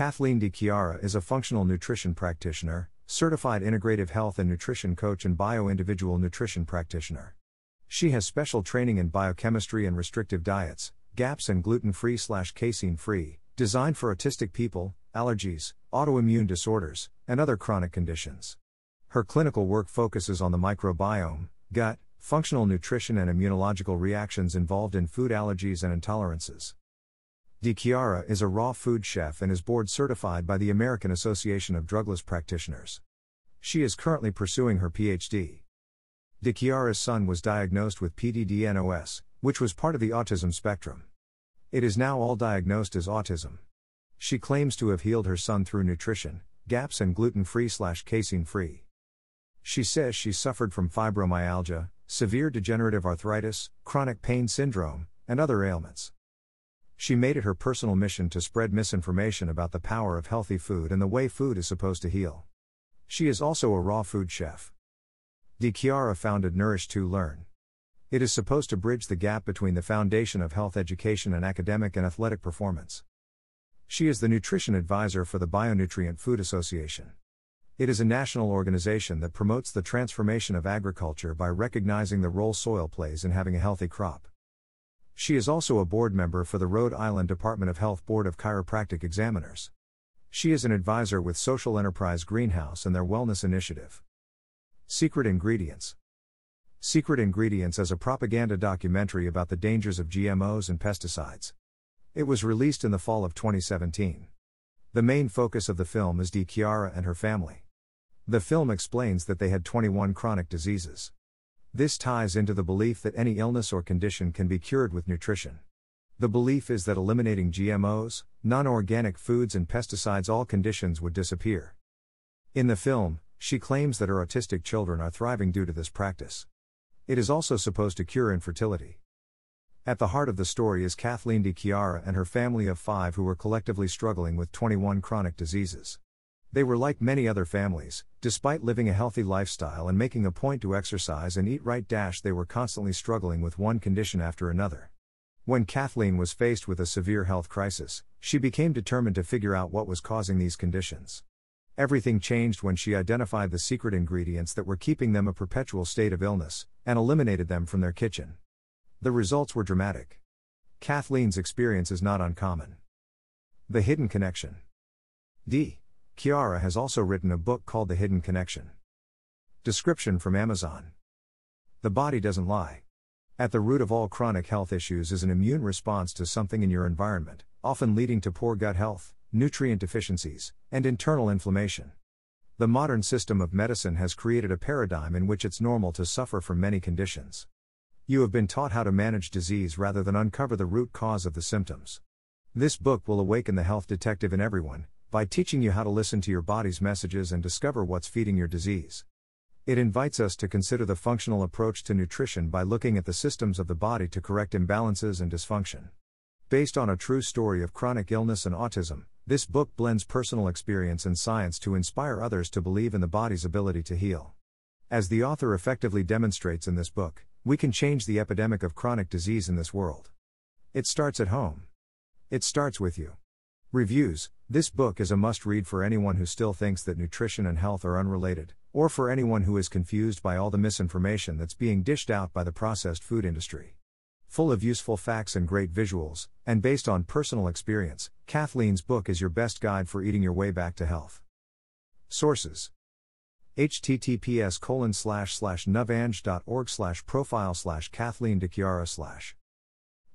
Kathleen DiChiara is a functional nutrition practitioner, certified integrative health and nutrition coach, and bio-individual nutrition practitioner. She has special training in biochemistry and restrictive diets, GAPS and gluten-free slash casein-free, designed for autistic people, allergies, autoimmune disorders, and other chronic conditions. Her clinical work focuses on the microbiome, gut, functional nutrition and immunological reactions involved in food allergies and intolerances. DiChiara is a raw food chef and is board certified by the American Association of Drugless Practitioners. She is currently pursuing her PhD. DiChiara's son was diagnosed with PDD-NOS, which was part of the autism spectrum. It is now all diagnosed as autism. She claims to have healed her son through nutrition, GAPS and gluten-free slash casein-free. She says she suffered from fibromyalgia, severe degenerative arthritis, chronic pain syndrome, and other ailments. She made it her personal mission to spread misinformation about the power of healthy food and the way food is supposed to heal. She is also a raw food chef. DiChiara founded Nourish to Learn. It is supposed to bridge the gap between the foundation of health education and academic and athletic performance. She is the nutrition advisor for the Bionutrient Food Association. It is a national organization that promotes the transformation of agriculture by recognizing the role soil plays in having a healthy crop. She is also a board member for the Rhode Island Department of Health Board of Chiropractic Examiners. She is an advisor with Social Enterprise Greenhouse and their Wellness Initiative. Secret Ingredients Secret Ingredients is a propaganda documentary about the dangers of GMOs and pesticides. It was released in the fall of 2017. The main focus of the film is DiChiara and her family. The film explains that they had 21 chronic diseases. This ties into the belief that any illness or condition can be cured with nutrition. The belief is that eliminating GMOs, non organic foods, and pesticides, all conditions would disappear. In the film, she claims that her autistic children are thriving due to this practice. It is also supposed to cure infertility. At the heart of the story is Kathleen DiChiara and her family of five who were collectively struggling with 21 chronic diseases. They were like many other families, despite living a healthy lifestyle and making a point to exercise and eat right dash they were constantly struggling with one condition after another. When Kathleen was faced with a severe health crisis, she became determined to figure out what was causing these conditions. Everything changed when she identified the secret ingredients that were keeping them a perpetual state of illness, and eliminated them from their kitchen. The results were dramatic. Kathleen's experience is not uncommon. The Hidden Connection. D. Chiara has also written a book called The Hidden Connection. Description from Amazon The body doesn't lie. At the root of all chronic health issues is an immune response to something in your environment, often leading to poor gut health, nutrient deficiencies, and internal inflammation. The modern system of medicine has created a paradigm in which it's normal to suffer from many conditions. You have been taught how to manage disease rather than uncover the root cause of the symptoms. This book will awaken the health detective in everyone, by teaching you how to listen to your body's messages and discover what's feeding your disease. It invites us to consider the functional approach to nutrition by looking at the systems of the body to correct imbalances and dysfunction. Based on a true story of chronic illness and autism, this book blends personal experience and science to inspire others to believe in the body's ability to heal. As the author effectively demonstrates in this book, we can change the epidemic of chronic disease in this world. It starts at home. It starts with you. Reviews This book is a must read for anyone who still thinks that nutrition and health are unrelated, or for anyone who is confused by all the misinformation that's being dished out by the processed food industry. Full of useful facts and great visuals, and based on personal experience, Kathleen's book is your best guide for eating your way back to health. Sources https colon slash slash profile slash Kathleen DiChiara slash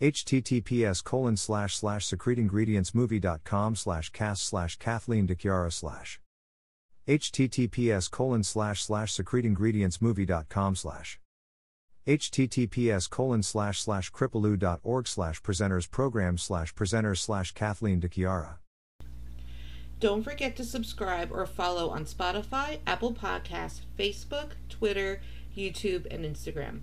https colon slash slash secretingredientsmovie.com slash cast slash Kathleen DiChiara slash. https colon slash slash secretingredientsmovie.com slash. https colon slash slash kripalu.org slash presenters program slash presenters slash Kathleen DiChiara Don't forget to subscribe or follow on Spotify, Apple Podcasts, Facebook, Twitter, YouTube, and Instagram.